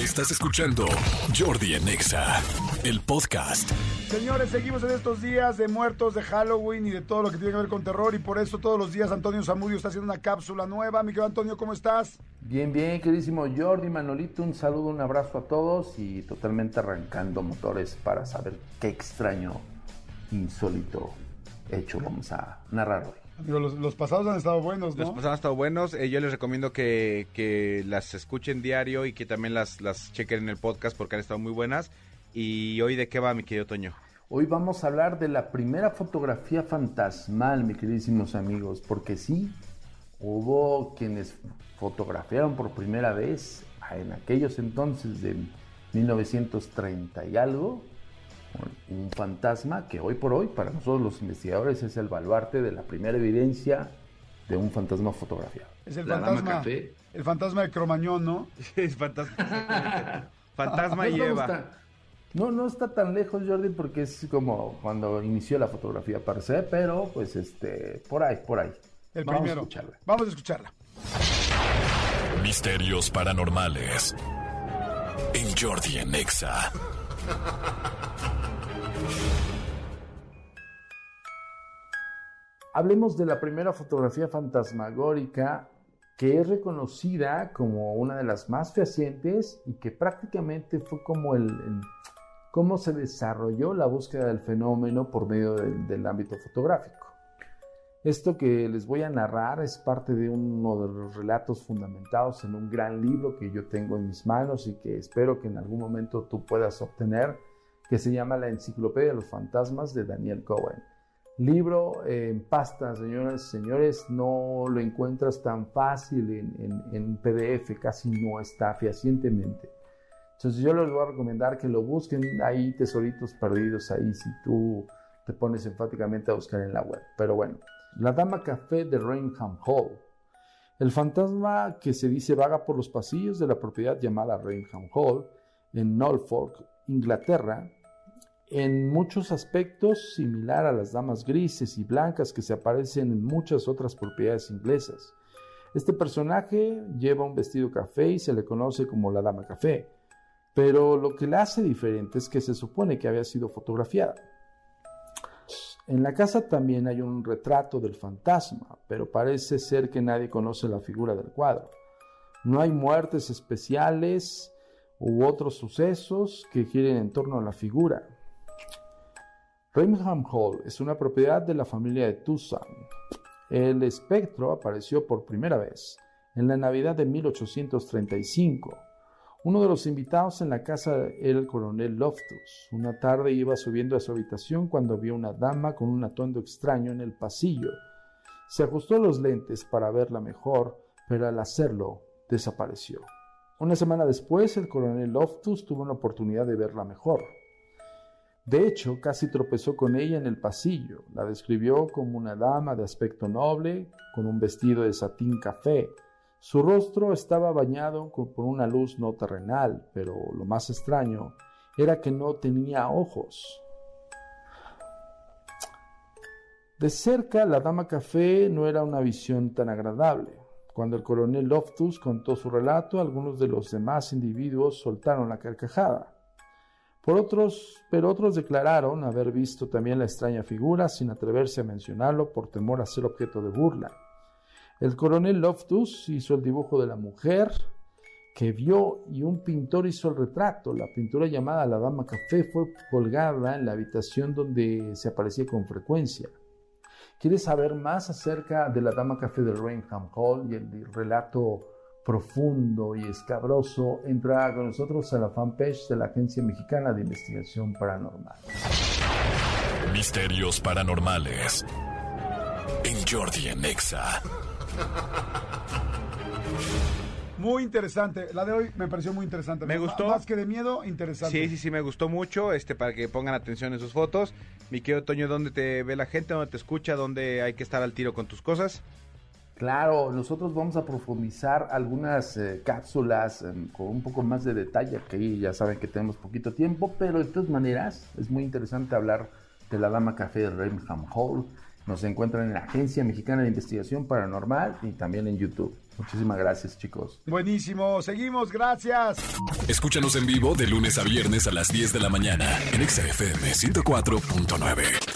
Estás escuchando Jordi Anexa, el podcast. Señores, seguimos en estos días de muertos, de Halloween y de todo lo que tiene que ver con terror. Y por eso todos los días Antonio Zamudio está haciendo una cápsula nueva. Mi querido Antonio, ¿cómo estás? Bien, bien, queridísimo Jordi, Manolito, un saludo, un abrazo a todos y totalmente arrancando motores para saber qué extraño, insólito hecho vamos a narrar hoy. Amigo, los, los pasados han estado buenos, ¿no? Los pasados han estado buenos. Eh, yo les recomiendo que, que las escuchen diario y que también las, las chequen en el podcast porque han estado muy buenas. ¿Y hoy de qué va, mi querido Toño? Hoy vamos a hablar de la primera fotografía fantasmal, mis queridísimos amigos, porque sí, hubo quienes fotografiaron por primera vez en aquellos entonces de 1930 y algo, un fantasma que hoy por hoy para nosotros los investigadores es el baluarte de la primera evidencia de un fantasma fotografiado. Es el La fantasma. Café. El fantasma de Cromañón, ¿no? es fantasma. fantasma y No Eva. está- No, no está tan lejos, Jordi, porque es como cuando inició la fotografía per se, pero pues este, por ahí, por ahí. El Vamos primero. a escucharla. Vamos a escucharla. Misterios paranormales. En Jordi Anexa. Hablemos de la primera fotografía fantasmagórica que es reconocida como una de las más fehacientes y que prácticamente fue como el, cómo se desarrolló la búsqueda del fenómeno por medio del ámbito fotográfico. Esto que les voy a narrar es parte de uno de los relatos fundamentados en un gran libro que yo tengo en mis manos y que espero que en algún momento tú puedas obtener, que se llama La Enciclopedia de los Fantasmas de Daniel Cohen. Libro eh, en pasta, señoras y señores, no lo encuentras tan fácil en, en- en PDF, casi no está fehacientemente. Entonces yo les voy a recomendar que lo busquen, hay tesoritos perdidos ahí si tú te pones enfáticamente a buscar en la web. Pero bueno, La Dama Café de Rainham Hall. El fantasma que se dice vaga por los pasillos de la propiedad llamada Rainham Hall en Norfolk, Inglaterra, en muchos aspectos similar a las damas grises y blancas que se aparecen en muchas otras propiedades inglesas. Este personaje lleva un vestido café y se le conoce como la Dama Café, pero lo que la hace diferente es que se supone que había sido fotografiada. En la casa también hay un retrato del fantasma, pero parece ser que nadie conoce la figura del cuadro. No hay muertes especiales u otros sucesos que giren en torno a la figura. Hall es una propiedad de la familia de Tucson. El espectro apareció por primera vez en la Navidad de 1835. Uno de los invitados en la casa era el coronel Loftus. Una tarde iba subiendo a su habitación cuando vio una dama con un atuendo extraño en el pasillo. Se ajustó los lentes para verla mejor, pero al hacerlo desapareció. Una semana después, el coronel Loftus tuvo una oportunidad de verla mejor. De hecho, casi tropezó con ella en el pasillo. La describió como una dama de aspecto noble, con un vestido de satín café. Su rostro estaba bañado por una luz no terrenal, pero lo más extraño era que no tenía ojos. De cerca, la dama café no era una visión tan agradable. Cuando el coronel Loftus contó su relato, algunos de los demás individuos soltaron la carcajada. Por otros, pero otros declararon haber visto también la extraña figura sin atreverse a mencionarlo por temor a ser objeto de burla. El coronel Loftus hizo el dibujo de la mujer que vio y un pintor hizo el retrato. La pintura llamada La Dama Café fue colgada en la habitación donde se aparecía con frecuencia. ¿Quieres saber más acerca de la Dama Café de Rainham Hall y el relato profundo y escabroso? Entra con nosotros a la fanpage de la Agencia Mexicana de Investigación Paranormal. Misterios paranormales. En Jordi Anexa. Muy interesante. La de hoy me pareció muy interesante. Me gustó. Más que de miedo, interesante. Sí, sí, sí, me gustó mucho, este, para que pongan atención en sus fotos. Mi querido Toño, ¿dónde te ve la gente? ¿Dónde te escucha? ¿Dónde hay que estar al tiro con tus cosas? Claro, nosotros vamos a profundizar algunas eh, cápsulas eh, con un poco más de detalle, que ahí ya saben que tenemos poquito tiempo, pero de todas maneras es muy interesante hablar de la Dama Café de Rainham Hall. Nos encuentran en la Agencia Mexicana de Investigación Paranormal y también en YouTube. Muchísimas gracias, chicos. Buenísimo, seguimos, gracias. Escúchanos en vivo de lunes a viernes a las 10 de la mañana en XFM 104.9.